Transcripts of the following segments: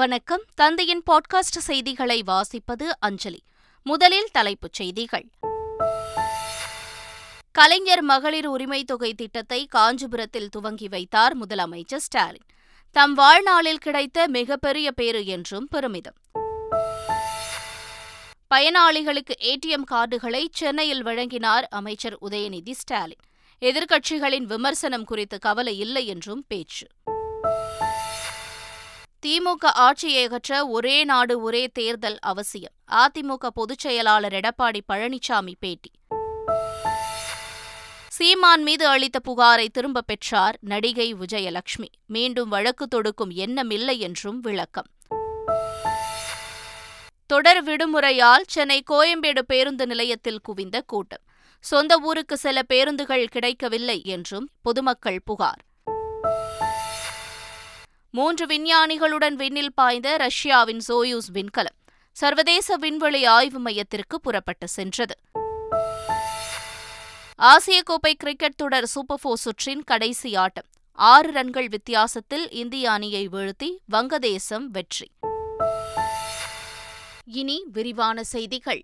வணக்கம். தந்தையின் பாட்காஸ்ட் செய்திகளை வாசிப்பது அஞ்சலி. முதலில் தலைப்புச் செய்திகள். கலைஞர் மகளிர் உரிமை தொகை திட்டத்தை காஞ்சிபுரத்தில் துவங்கி வைத்தார் முதலமைச்சர் ஸ்டாலின். தம் வாழ்நாளில் கிடைத்த மிகப்பெரிய பேறு என்றும் பெருமிதம். பயனாளிகளுக்கு ஏடிஎம் கார்டுகளை சென்னையில் வழங்கினார் அமைச்சர் உதயநிதி ஸ்டாலின். எதிர்க்கட்சிகளின் விமர்சனம் குறித்து கவலை இல்லை என்றும் பேச்சு. திமுக ஆட்சியை அகற்ற ஒரே நாடு ஒரே தேர்தல் அவசியம். அதிமுக பொதுச் செயலாளர் எடப்பாடி பழனிசாமி பேட்டி. சீமான் மீது அளித்த புகாரை திரும்பப் பெற்றார் நடிகை விஜயலட்சுமி. மீண்டும் வழக்கு தொடுக்கும் எண்ணமில்லை என்றும் விளக்கம். தொடர் விடுமுறையால் சென்னை கோயம்பேடு பேருந்து நிலையத்தில் குவிந்த கூட்டம். சொந்த ஊருக்கு செல்ல பேருந்துகள் கிடைக்கவில்லை என்றும் பொதுமக்கள் புகார். மூன்று விஞ்ஞானிகளுடன் விண்ணில் பாய்ந்த ரஷ்யாவின் சோயூஸ் விண்கலம் சர்வதேச விண்வெளி ஆய்வு மையத்திற்கு புறப்பட்டு சென்றது. ஆசிய கோப்பை கிரிக்கெட் தொடர் சூப்பர் போர் சுற்றின் கடைசி ஆட்டம். ஆறு ரன்கள் வித்தியாசத்தில் இந்திய அணியை வீழ்த்தி வங்கதேசம் வெற்றி. இனி விரிவான செய்திகள்.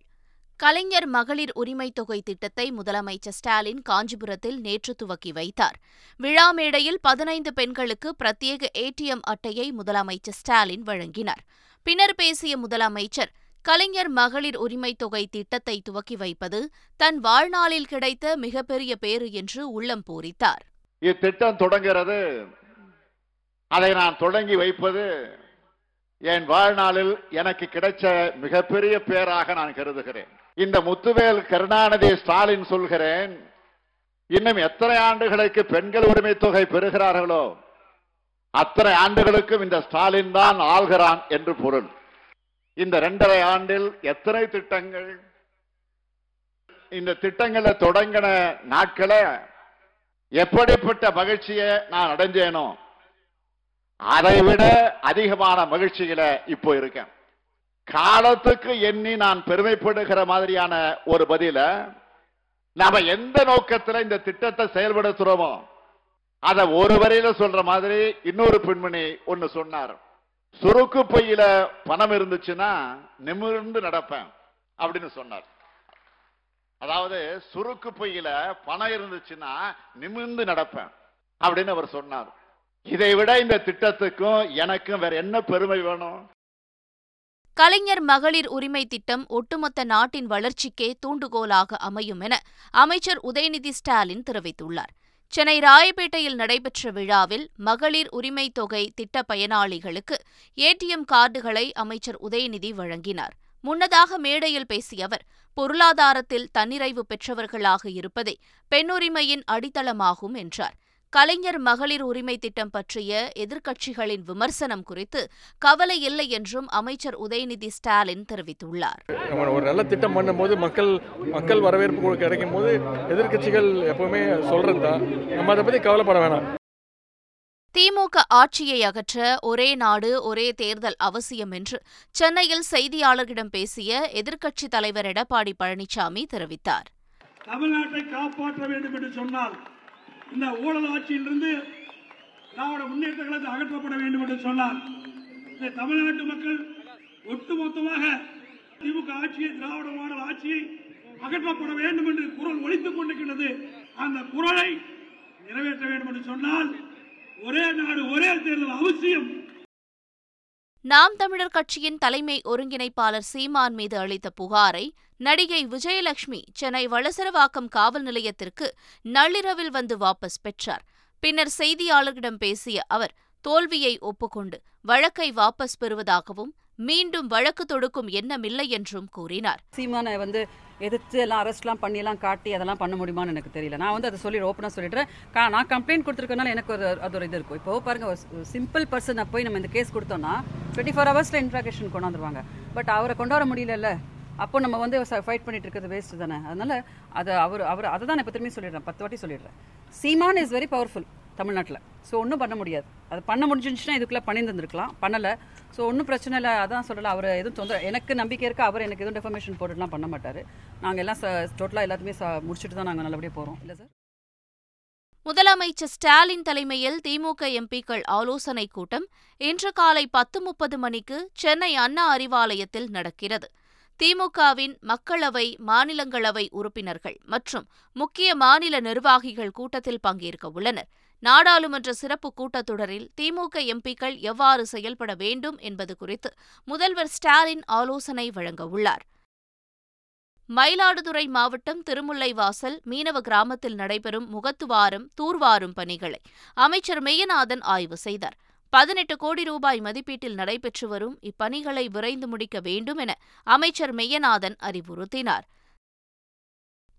கலைஞர் மகளிர் உரிமைத் தொகை திட்டத்தை முதலமைச்சர் ஸ்டாலின் காஞ்சிபுரத்தில் நேற்று துவக்கி வைத்தார். விழா மேடையில் பதினைந்து பெண்களுக்கு பிரத்யேக ஏடிஎம் அட்டையை முதலமைச்சர் ஸ்டாலின் வழங்கினார். பின்னர் பேசிய முதலமைச்சர் கலைஞர் மகளிர் உரிமைத் தொகை திட்டத்தை துவக்கி வைப்பது தன் வாழ்நாளில் கிடைத்த மிகப்பெரிய பேறு என்று உள்ளம் பூரித்தார். இத்திட்டம் தொடங்கிறது. அதை நான் தொடங்கி வைப்பது என் வாழ்நாளில் எனக்கு கிடைச்ச மிகப்பெரிய பேராக நான் கருதுகிறேன். இந்த முத்துவேல் கருணாநிதி ஸ்டாலின் சொல்கிறேன் இன்னும் எத்தனை ஆண்டுகளுக்கு பெண்கள் உரிமை தொகை பெறுகிறார்களோ அத்தனை ஆண்டுகளுக்கும் இந்த ஸ்டாலின் தான் ஆள்கிறான் என்று பொருள். இந்த இரண்டரை ஆண்டில் எத்தனை திட்டங்கள்? இந்த திட்டங்களை தொடங்கின நாட்களை எப்படிப்பட்ட மகிழ்ச்சியை நான் அடைஞ்சேனோ அதை விட அதிகமான மகிழ்ச்சியில இப்போ இருக்கேன். காலத்துக்கு எண்ணி நான் பெருமைப்படுகிற மாதிரியான ஒரு பதில நாம எந்த நோக்கத்துல இந்த திட்டத்தை செயல்படுத்துறோமோ அத ஒரு வரையில சொல்ற மாதிரி இன்னொரு பெண்மணி ஒன்னு சொன்னார். சுருக்கு பையில பணம் இருந்துச்சுன்னா நிமிர்ந்து நடப்பேன் அப்படின்னு சொன்னார். அதாவது சுருக்கு பையில பணம் இருந்துச்சுன்னா நிமிர்ந்து நடப்பேன் அப்படின்னு அவர் சொன்னார். இதை விட இந்த திட்டத்துக்கும் எனக்கும் வேற என்ன பெருமை வேணும்? கலைஞர் மகளிர் உரிமை திட்டம் ஒட்டுமொத்த நாட்டின் வளர்ச்சிக்கே தூண்டுகோலாக அமையும் என அமைச்சர் உதயநிதி ஸ்டாலின் தெரிவித்துள்ளார். சென்னை ராயப்பேட்டையில் நடைபெற்ற விழாவில் மகளிர் உரிமை தொகை திட்ட பயனாளிகளுக்கு ஏடிஎம் கார்டுகளை அமைச்சர் உதயநிதி வழங்கினார். முன்னதாக மேடையில் பேசிய அவர் பொருளாதாரத்தில் தன்னிறைவு பெற்றவர்களாக இருப்பதே பெண்ணுரிமையின் அடித்தளமாகும் என்றார். கலைஞர் மகளிர் உரிமை திட்டம் பற்றிய எதிர்க்கட்சிகளின் விமர்சனம் குறித்து கவலை இல்லை என்றும் அமைச்சர் உதயநிதி ஸ்டாலின் தெரிவித்துள்ளார். ஒரு நல்ல திட்டம் பண்ணும்போது மக்கள் மக்கள் வரவேற்பு கிடைக்கும் போது எதிர்க்கட்சிகள் எப்பவுமே சொல்றது தான் நம்ம அதை பத்தி கவலைப்பட வேணாம். திமுக ஆட்சியை அகற்ற ஒரே நாடு ஒரே தேர்தல் அவசியம் என்று சென்னையில் செய்தியாளர்களிடம் பேசிய எதிர்க்கட்சித் தலைவர் எடப்பாடி பழனிசாமி தெரிவித்தார். தமிழ்நாட்டை காப்பாற்ற வேண்டும் என்று சொன்னால் இந்த ஊழல் ஆட்சியிலிருந்து திராவிட முன்னேற்ற அகற்றப்பட வேண்டும் என்று சொன்னார். இந்த தமிழ்நாட்டு மக்கள் ஒட்டுமொத்தமாக திமுக ஆட்சியை திராவிட மாடல் ஆட்சியை அகற்றப்பட வேண்டும் என்று குரல் ஒழித்துக் கொண்டிருக்கிறது அந்த குரலை நிறைவேற்ற வேண்டும் என்று சொன்னால் ஒரே நாடு ஒரே தேர்தல் அவசியம். நாம் தமிழர் கட்சியின் தலைமை ஒருங்கிணைப்பாளர் சீமான் மீது அளித்த புகாரை நடிகை விஜயலட்சுமி சென்னை வளசரவாக்கம் காவல் நிலையத்திற்கு நள்ளிரவில் வந்து வாபஸ் பெற்றார். பின்னர் செய்தியாளர்களிடம் பேசிய அவர் தோல்வியை ஒப்புக்கொண்டு வழக்கை வாபஸ் பெறுவதாகவும் மீண்டும் வழக்கு தொடுக்கும் எண்ணமில்லை என்றும் கூறினார். சீமானை வந்து எதிர்த்து எல்லாம் அரெஸ்ட்லாம் பண்ணியெல்லாம் காட்டி அதெல்லாம் பண்ண முடியுமான்னு எனக்கு தெரியல. நான் வந்து அதை சொல்லி ஓப்பனாக சொல்லிடுறேன். நான் கம்ப்ளைண்ட் கொடுத்துருக்கனால எனக்கு ஒரு அது ஒரு இது இருக்கும். இப்போ பாருங்க ஒரு சிம்பிள் பர்சனை போய் நம்ம இந்த கேஸ் கொடுத்தோம்னா டுவெண்ட்டி ஃபோர் ஹவர்ஸில் இன்ட்ராகேஷன் கொண்டாந்துருவாங்க. பட் அவரை கொண்டு வர முடியல அப்போ நம்ம வந்து ஃபைட் பண்ணிட்டு இருக்கிறது வேஸ்ட் தானே? அதனால அது அவர் அவர் அதை தான் இப்போ திரும்பி சொல்லிடுறேன். பத்து வாட்டி சொல்லிடுறேன். சீமான் இஸ் வெரி பவர்ஃபுல் தமிழ்நாட்டில். ஸோ ஒன்றும் பண்ண முடியாது. அது பண்ண முடிஞ்சிருந்துச்சுன்னா இதுக்குள்ளே பண்ணியிருந்துருக்கலாம். பண்ணலை. ஸோ ஒன்றும் பிரச்சனை இல்லை. அதான் சொல்லலை. அவர் எதுவும் தொந்தரவு எனக்கு நம்பிக்கை இருக்குது அவர் எனக்கு எதுவும் டெஃபர்மேஷன் போட்டுலாம் பண்ண மாட்டார். நாங்கள் எல்லாம் டோட்டலாக எல்லாத்தையுமே முடிச்சுட்டு தான் நாங்கள் நல்லபடியாக போகிறோம் இல்லை சார் முதலமைச்சர் ஸ்டாலின் தலைமையில் திமுக எம்பிக்கள் ஆலோசனைக் கூட்டம் இன்று காலை பத்து முப்பது மணிக்கு சென்னை அண்ணா அறிவாலயத்தில் நடக்கிறது. திமுகவின் மக்களவை மாநிலங்களவை உறுப்பினர்கள் மற்றும் முக்கிய மாநில நிர்வாகிகள் கூட்டத்தில் பங்கேற்க உள்ளனர். நாடாளுமன்ற சிறப்பு கூட்டத்தொடரில் திமுக எம்பிக்கள் எவ்வாறு செயல்பட வேண்டும் என்பது குறித்து முதல்வர் ஸ்டாலின் ஆலோசனை வழங்க உள்ளார். மயிலாடுதுறை மாவட்டம் திருமுல்லைவாசல் மீனவ கிராமத்தில் நடைபெறும் முகத்துவாரும் தூர்வாரும் பணிகளை அமைச்சர் மெய்யநாதன் ஆய்வு செய்தார். பதினெட்டு கோடி ரூபாய் மதிப்பீட்டில் நடைபெற்று வரும் இப்பணிகளை விரைந்து முடிக்க வேண்டும் என அமைச்சர் மெய்யநாதன் அறிவுறுத்தினார்.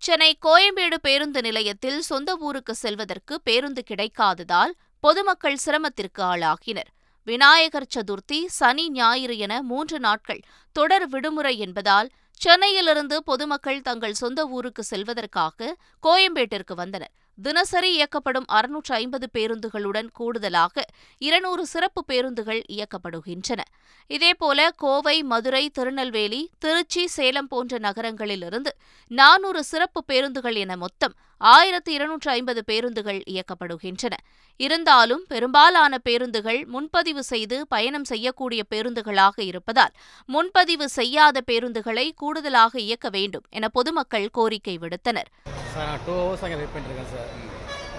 சென்னை கோயம்பேடு பேருந்து நிலையத்தில் சொந்த ஊருக்கு செல்வதற்கு பேருந்து கிடைக்காததால் பொதுமக்கள் சிரமத்திற்கு ஆளாகினர். விநாயகர் சதுர்த்தி சனி ஞாயிறு என மூன்று நாட்கள் தொடர் விடுமுறை என்பதால் சென்னையிலிருந்து பொதுமக்கள் தங்கள் சொந்த ஊருக்கு செல்வதற்காக கோயம்பேட்டிற்கு வந்தனர். தினசரி இயக்கப்படும் அறுநூற்று ஐம்பது பேருந்துகளுடன் கூடுதலாக இருநூறு சிறப்பு பேருந்துகள் இயக்கப்படுகின்றன. இதேபோல கோவை மதுரை திருநெல்வேலி திருச்சி சேலம் போன்ற நகரங்களிலிருந்து நானூறு சிறப்பு பேருந்துகள் என மொத்தம் ஆயிரத்து இருநூற்று ஐம்பது பேருந்துகள் இயக்கப்படுகின்றன. இருந்தாலும் பெரும்பாலான பேருந்துகள் முன்பதிவு செய்து பயணம் செய்யக்கூடிய பேருந்துகளாக இருப்பதால் முன்பதிவு செய்யாத பேருந்துகளை கூடுதலாக இயக்க வேண்டும் என பொதுமக்கள் கோரிக்கை விடுத்தனர். சார்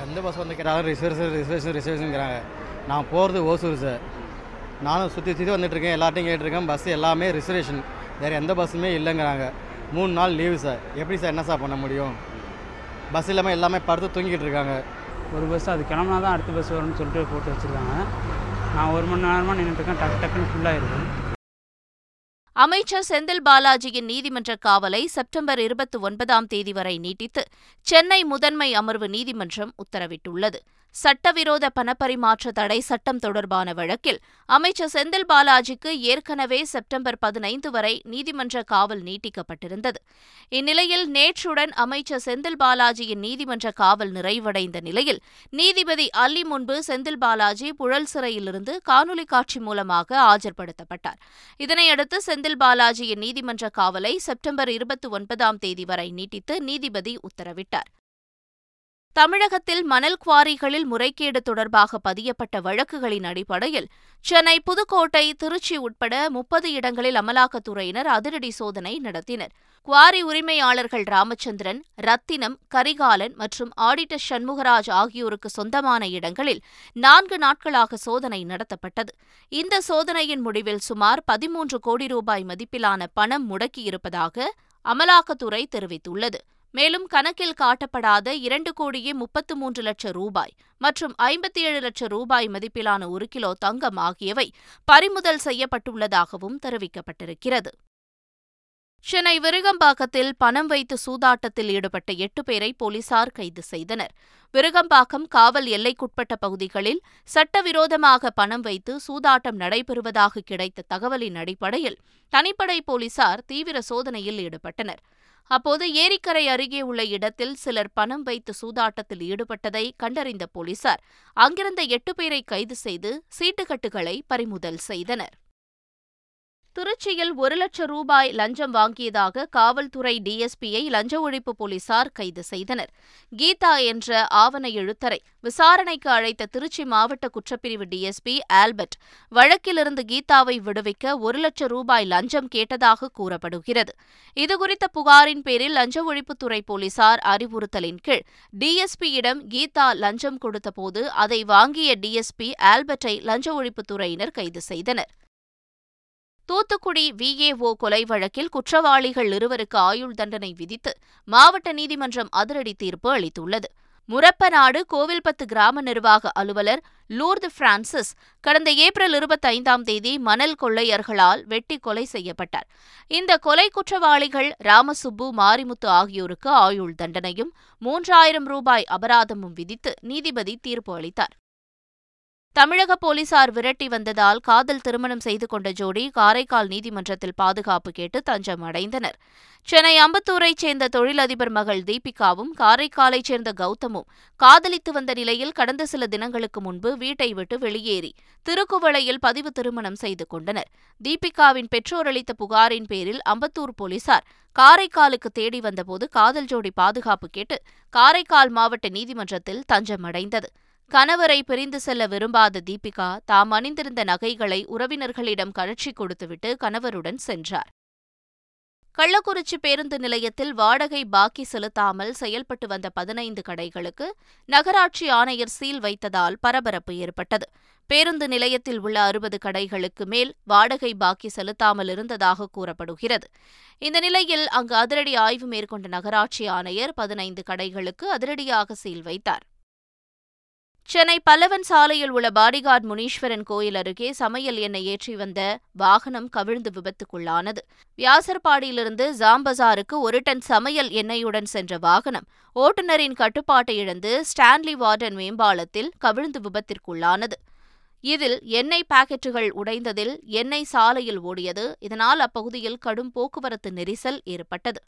எந்த பஸ் வந்து கேட்டாலும் ரிசர்வேஷன் ரிசர்வேஷன் ரிசர்வேஷனுங்கிறாங்க நான் போகிறது ஓசூர் சார். நானும் சுற்றி சுற்றி வந்துட்டுருக்கேன் எல்லாத்தையும் கேட்டிருக்கேன் பஸ் எல்லாமே ரிசர்வேஷன் வேறு எந்த பஸ்ஸுமே இல்லைங்கிறாங்க. மூணு நாள் லீவு சார். எப்படி சார் என்ன சார் பண்ண முடியும்? பஸ் இல்லாமல் எல்லாமே படுத்து தூங்கிக்கிட்டு இருக்காங்க. ஒரு பஸ் அது கிளம்புனா தான் அடுத்த பஸ் வரும்னு சொல்லிட்டு போட்டு வச்சுருக்காங்க. நான் ஒரு மணி நேரமாக நின்றுட்டுருக்கேன் டக்கு டக்குன்னு ஃபுல்லாகிருக்கு அமைச்சர் செந்தில் பாலாஜியின் நீதிமன்ற காவலை செப்டம்பர் இருபத்தி ஒன்பதாம் தேதி வரை நீட்டித்து சென்னை முதன்மை அமர்வு நீதிமன்றம் உத்தரவிட்டுள்ளது. சட்டவிரோத பணப்பரிமாற்ற தடை சட்டம் தொடர்பான வழக்கில் அமைச்சர் செந்தில் பாலாஜிக்கு ஏற்கனவே செப்டம்பர் பதினைந்து வரை நீதிமன்ற காவல் நீட்டிக்கப்பட்டிருந்தது. இந்நிலையில் நேற்றுடன் அமைச்சர் செந்தில் பாலாஜியின் நீதிமன்ற காவல் நிறைவடைந்த நிலையில் நீதிபதி அல்லி முன்பு செந்தில் பாலாஜி புழல் சிறையிலிருந்து காணொலி காட்சி மூலமாக ஆஜர்படுத்தப்பட்டார். இதனையடுத்து செந்தில் பாலாஜியின் நீதிமன்ற காவலை செப்டம்பர் இருபத்தி ஒன்பதாம் தேதி வரை நீட்டித்து நீதிபதி உத்தரவிட்டார். தமிழகத்தில் மணல் குவாரிகளில் முறைகேடு தொடர்பாக பதியப்பட்ட வழக்குகளின் அடிப்படையில் சென்னை புதுக்கோட்டை திருச்சி உட்பட முப்பது இடங்களில் அமலாக்கத்துறையினர் அதிரடி சோதனை நடத்தினர். குவாரி உரிமையாளர்கள் ராமச்சந்திரன் ரத்தினம் கரிகாலன் மற்றும் ஆடிட்டர் சண்முகராஜ் ஆகியோருக்கு சொந்தமான இடங்களில் நான்கு நாட்களாக சோதனை நடத்தப்பட்டது. இந்த சோதனையின் முடிவில் சுமார் பதிமூன்று கோடி ரூபாய் மதிப்பிலான பணம் முடக்கியிருப்பதாக அமலாக்கத்துறை தெரிவித்துள்ளது. மேலும் கணக்கில் காட்டப்படாத இரண்டு கோடியே முப்பத்து மூன்று லட்சம் ரூபாய் மற்றும் ஐம்பத்தி ஏழு லட்சம் ரூபாய் மதிப்பிலான ஒரு கிலோ தங்கம் ஆகியவை பறிமுதல் செய்யப்பட்டுள்ளதாகவும் தெரிவிக்கப்பட்டிருக்கிறது. சென்னை விருகம்பாக்கத்தில் பணம் வைத்து சூதாட்டத்தில் ஈடுபட்ட எட்டு பேரை போலீசார் கைது செய்தனர். விருகம்பாக்கம் காவல் எல்லைக்குட்பட்ட பகுதிகளில் சட்டவிரோதமாக பணம் வைத்து சூதாட்டம் நடைபெறுவதாக கிடைத்த தகவலின் அடிப்படையில் தனிப்படை போலீசார் தீவிர சோதனையில் ஈடுபட்டனர். அப்போது ஏரிக்கரை அருகே உள்ள இடத்தில் சிலர் பணம் வைத்து சூதாட்டத்தில் ஈடுபட்டதை கண்டறிந்த போலீசார் அங்கிருந்த எட்டு பேரை கைது செய்து சீட்டுக்கட்டுகளை பறிமுதல் செய்தனர். திருச்சியில் ஒரு லட்சம் ரூபாய் லஞ்சம் வாங்கியதாக காவல்துறை டிஎஸ்பியை லஞ்ச ஒழிப்பு போலீசார் கைது செய்தனர். கீதா என்ற ஆவண எழுத்தரை விசாரணைக்கு அழைத்த திருச்சி மாவட்ட குற்றப்பிரிவு டிஎஸ்பி ஆல்பர்ட் வழக்கிலிருந்து கீதாவை விடுவிக்க ஒரு லட்சம் ரூபாய் லஞ்சம் கேட்டதாக கூறப்படுகிறது. இதுகுறித்த புகாரின் பேரில் லஞ்ச ஒழிப்புத்துறை போலீசார் அறிவுறுத்தலின் கீழ் டிஎஸ்பியிடம் கீதா லஞ்சம் கொடுத்தபோது அதை வாங்கிய டிஎஸ்பி ஆல்பர்ட்டை லஞ்ச ஒழிப்புத்துறையினர் கைது செய்தனர். தூத்துக்குடி விஏஓ கொலை வழக்கில் குற்றவாளிகள் இருவருக்கு ஆயுள் தண்டனை விதித்து மாவட்ட நீதிமன்றம் அதிரடி தீர்ப்பு அளித்துள்ளது. முரப்பநாடு கோவில்பத்து கிராம நிர்வாக அலுவலர் லூர்து பிரான்சிஸ் கடந்த ஏப்ரல் இருபத்தைந்தாம் தேதி மணல் கொள்ளையர்களால் வெட்டி கொலை செய்யப்பட்டார். இந்த கொலை குற்றவாளிகள் ராமசுப்பு மாரிமுத்து ஆகியோருக்கு ஆயுள் தண்டனையும் மூன்றாயிரம் ரூபாய் அபராதமும் விதித்து நீதிபதி தீர்ப்பு அளித்தார். தமிழக போலீசார் விரட்டி வந்ததால் காதல் திருமணம் செய்து கொண்ட ஜோடி காரைக்கால் நீதிமன்றத்தில் பாதுகாப்பு கேட்டு தஞ்சம் அடைந்தனர். சென்னை அம்பத்தூரைச் சேர்ந்த தொழிலதிபர் மகள் தீபிகாவும் காரைக்காலைச் சேர்ந்த கௌதமும் காதலித்து வந்த நிலையில் கடந்த சில தினங்களுக்கு முன்பு வீட்டை விட்டு வெளியேறி திருக்குவளையில் பதிவு திருமணம் செய்து கொண்டனர். தீபிகாவின் பெற்றோர் அளித்த புகாரின் பேரில் அம்பத்தூர் போலீசார் காரைக்காலுக்கு தேடி வந்தபோது காதல் ஜோடி பாதுகாப்பு கேட்டு காரைக்கால் மாவட்ட நீதிமன்றத்தில் தஞ்சம் அடைந்தது. கணவரை பிரிந்து செல்ல விரும்பாத தீபிகா தாம் அணிந்திருந்த நகைகளை உறவினர்களிடம் கழற்றி கொடுத்துவிட்டு கணவருடன் சென்றார். கள்ளக்குறிச்சி பேருந்து நிலையத்தில் வாடகை பாக்கி செலுத்தாமல் செயல்பட்டு வந்த பதினைந்து கடைகளுக்கு நகராட்சி ஆணையர் சீல் வைத்ததால் பரபரப்பு ஏற்பட்டது. பேருந்து நிலையத்தில் உள்ள அறுபது கடைகளுக்கு மேல் வாடகை பாக்கி செலுத்தாமல் இருந்ததாக கூறப்படுகிறது. இந்த நிலையில் அங்கு அதிரடி ஆய்வு மேற்கொண்ட நகராட்சி ஆணையர் பதினைந்து கடைகளுக்கு அதிரடியாக சீல் வைத்தார். சென்னை பல்லவன் சாலையில் உள்ள பாடிகார்ட் முனீஸ்வரன் கோயில் அருகே சமையல் எண்ணெய் ஏற்றி வந்த வாகனம் கவிழ்ந்து விபத்துக்குள்ளானது. வியாசர்பாடியிலிருந்து ஜாம்பசாருக்கு ஒரு டன் சமையல் எண்ணெயுடன் சென்ற வாகனம் ஓட்டுநரின் கட்டுப்பாட்டை இழந்து ஸ்டான்லி வார்டன் மேம்பாலத்தில் கவிழ்ந்து விபத்திற்குள்ளானது. இதில் எண்ணெய் பாக்கெட்டுகள் உடைந்ததில் எண்ணெய் சாலையில் ஓடியது. இதனால் அப்பகுதியில் கடும் போக்குவரத்து நெரிசல் ஏற்பட்டது.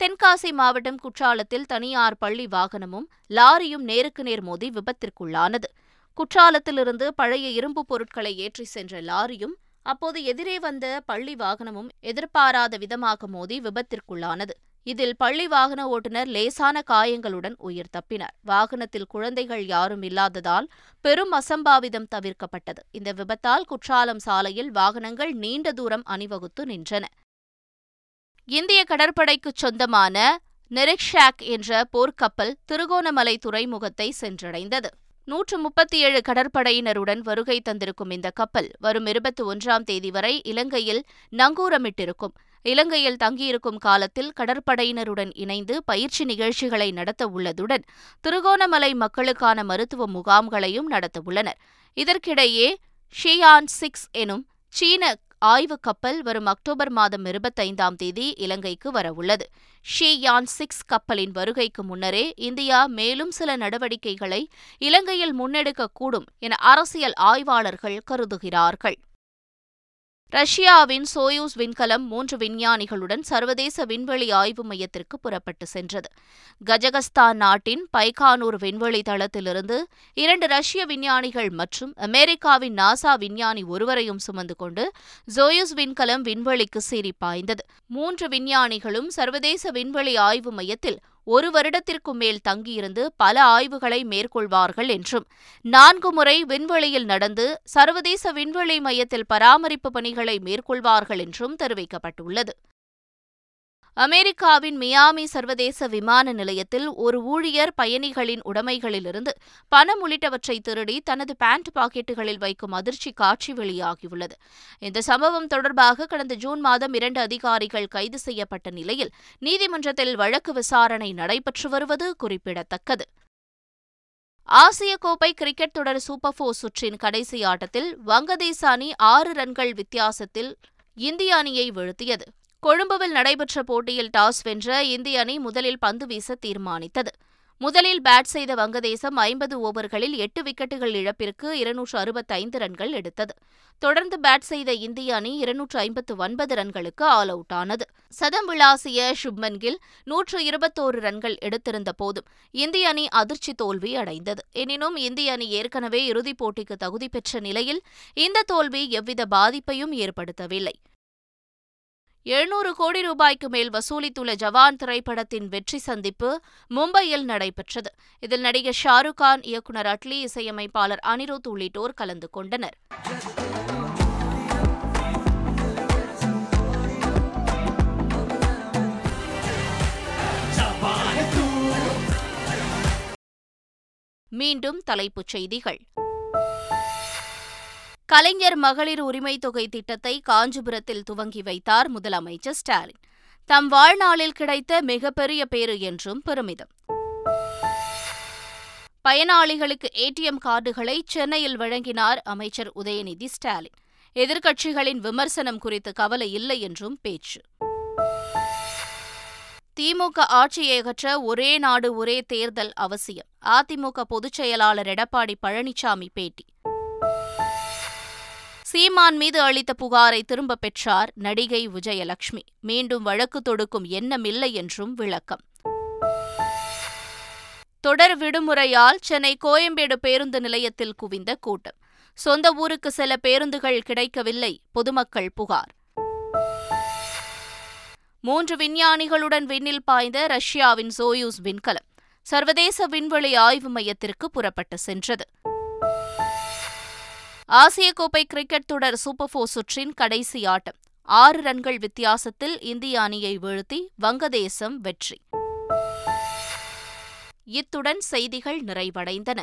தென்காசி மாவட்டம் குற்றாலத்தில் தனியார் பள்ளி வாகனமும் லாரியும் நேருக்கு நேர் மோதி விபத்திற்குள்ளானது. குற்றாலத்திலிருந்து பழைய இரும்பு பொருட்களை ஏற்றி சென்ற லாரியும் அப்போது எதிரே வந்த பள்ளி வாகனமும் எதிர்பாராத விதமாக மோதி விபத்திற்குள்ளானது. இதில் பள்ளி வாகன ஓட்டுநர் லேசான காயங்களுடன் உயிர் தப்பினார். வாகனத்தில் குழந்தைகள் யாரும் இல்லாததால் பெரும் அசம்பாவிதம் தவிர்க்கப்பட்டது. இந்த விபத்தால் குற்றாலம் சாலையில் வாகனங்கள் நீண்ட தூரம் அணிவகுத்து நின்றன. இந்திய கடற்படைக்குச் சொந்தமான நெரிக்ஷாக் என்ற போர்க்கப்பல் திருகோணமலை துறைமுகத்தை சென்றடைந்தது. நூற்று முப்பத்தி ஏழு கடற்படையினருடன் வருகை தந்திருக்கும் இந்த கப்பல் வரும் இருபத்தி ஒன்றாம் தேதி வரை இலங்கையில் நங்கூரமிட்டிருக்கும். இலங்கையில் தங்கியிருக்கும் காலத்தில் கடற்படையினருடன் இணைந்து பயிற்சி நிகழ்ச்சிகளை நடத்த உள்ளதுடன் திருகோணமலை மக்களுக்கான மருத்துவ முகாம்களையும் நடத்தவுள்ளனர் இதற்கிடையே ஷியான் சிக்ஸ் எனும் சீன ஆய்வுக் கப்பல் வரும் அக்டோபர் மாதம் இருபத்தைந்தாம் தேதி இலங்கைக்கு வரவுள்ளது. ஷீயான் சிக்ஸ் கப்பலின் வருகைக்கு முன்னரே இந்தியா மேலும் சில நடவடிக்கைகளை இலங்கையில் முன்னெடுக்கக்கூடும் என அரசியல் ஆய்வாளர்கள் கருதுகிறார்கள். ரஷ்யாவின் சோயூஸ் விண்கலம் மூன்று விஞ்ஞானிகளுடன் சர்வதேச விண்வெளி ஆய்வு மையத்திற்கு புறப்பட்டு சென்றது. கஜகஸ்தான் நாட்டின் பைகானூர் விண்வெளி தளத்திலிருந்து இரண்டு ரஷ்ய விஞ்ஞானிகள் மற்றும் அமெரிக்காவின் நாசா விஞ்ஞானி ஒருவரையும் சுமந்து கொண்டு ஜோயூஸ் விண்கலம் விண்வெளிக்கு சீறி பாய்ந்தது. மூன்று விஞ்ஞானிகளும் சர்வதேச விண்வெளி ஆய்வு மையத்தில் ஒரு வருடத்திற்கும் மேல் தங்கியிருந்து பல ஆய்வுகளை மேற்கொள்வார்கள் என்றும் நான்கு முறை விண்வெளியில் நடந்து சர்வதேச விண்வெளி மையத்தில் பராமரிப்பு பணிகளை மேற்கொள்வார்கள் என்றும் தெரிவிக்கப்பட்டுள்ளது. அமெரிக்காவின் மியாமி சர்வதேச விமான நிலையத்தில் ஒரு ஊழியர் பயணிகளின் உடைமைகளிலிருந்து பணம் உள்ளிட்டவற்றை திருடி தனது பேண்ட் பாக்கெட்டுகளில் வைக்கும் அதிர்ச்சி காட்சி வெளியாகியுள்ளது. இந்த சம்பவம் தொடர்பாக கடந்த ஜூன் மாதம் இரண்டு அதிகாரிகள் கைது செய்யப்பட்ட நிலையில் நீதிமன்றத்தில் வழக்கு விசாரணை நடைபெற்று வருவது குறிப்பிடத்தக்கது. ஆசிய கோப்பை கிரிக்கெட் தொடர் சூப்பர் போர் சுற்றின் கடைசி ஆட்டத்தில் வங்கதேச அணி ஆறு ரன்கள் வித்தியாசத்தில் இந்திய அணியை வீழ்த்தியது. கொழும்புவில் நடைபெற்ற போட்டியில் டாஸ் வென்ற இந்திய அணி முதலில் பந்து வீச தீர்மானித்தது. முதலில் பேட் செய்த வங்கதேசம் ஐம்பது ஓவர்களில் எட்டு விக்கெட்டுகள் இழப்பிற்கு இருநூற்று அறுபத்தைந்து ரன்கள் எடுத்தது. தொடர்ந்து பேட் செய்த இந்திய அணி இருநூற்று ஐம்பத்து ஒன்பது ரன்களுக்கு ஆல் அவுட் ஆனது. சதம் விளாசிய சுப்மன் கில் நூற்று இருபத்தோரு ரன்கள் எடுத்திருந்த போதும் இந்திய அணி அதிர்ச்சி தோல்வி அடைந்தது. எனினும் இந்திய அணி ஏற்கனவே இறுதிப் போட்டிக்கு தகுதி பெற்ற நிலையில் இந்த தோல்வி எவ்வித பாதிப்பையும் ஏற்படுத்தவில்லை. எழுநூறு கோடி ரூபாய்க்கு மேல் வசூலித்துள்ள ஜவான் திரைப்படத்தின் வெற்றி சந்திப்பு மும்பையில் நடைபெற்றது. இதில் நடிகர் ஷாருக் கான் இயக்குநர் அட்லி இசையமைப்பாளர் அனிருத் உள்ளிட்டோர் கலந்து கொண்டனர். மீண்டும் தலைப்புச் செய்திகள். கலைஞர் மகளிர் உரிமை தொகை திட்டத்தை காஞ்சிபுரத்தில் துவங்கி வைத்தார் முதலமைச்சர் ஸ்டாலின். தம் வாழ்நாளில் கிடைத்த மிகப்பெரிய பேறு என்றும் பெருமிதம். பயனாளிகளுக்கு ஏடிஎம் கார்டுகளை சென்னையில் வழங்கினார் அமைச்சர் உதயநிதி ஸ்டாலின். எதிர்க்கட்சிகளின் விமர்சனம் குறித்து கவலை இல்லை என்றும் பேச்சு. திமுக ஆட்சியை அகற்ற ஒரே நாடு ஒரே தேர்தல் அவசியம். அதிமுக பொதுச் செயலாளர் எடப்பாடி பழனிசாமி பேட்டி. சீமான் மீது அளித்த புகாரை திரும்பப் பெற்றார் நடிகை விஜயலட்சுமி. மீண்டும் வழக்கு தொடுக்கும் எண்ணமில்லை என்றும் விளக்கம். தொடர் விடுமுறையால் சென்னை கோயம்பேடு பேருந்து நிலையத்தில் குவிந்த கூட்டம். சொந்த ஊருக்கு செல்ல பேருந்துகள் கிடைக்கவில்லை. பொதுமக்கள் புகார். மூன்று விஞ்ஞானிகளுடன் விண்ணில் பாய்ந்த ரஷ்யாவின் சோயூஸ் விண்கலம். சர்வதேச விண்வெளி ஆய்வு மையத்திற்கு புறப்பட்டு சென்றது. ஆசிய கோப்பை கிரிக்கெட் தொடர் சூப்பர் போர் சுற்றின் கடைசி ஆட்டம். ஆறு ரன்கள் வித்தியாசத்தில் இந்திய அணியை வீழ்த்தி வங்கதேசம் வெற்றி. இத்துடன் செய்திகள் நிறைவடைந்தன.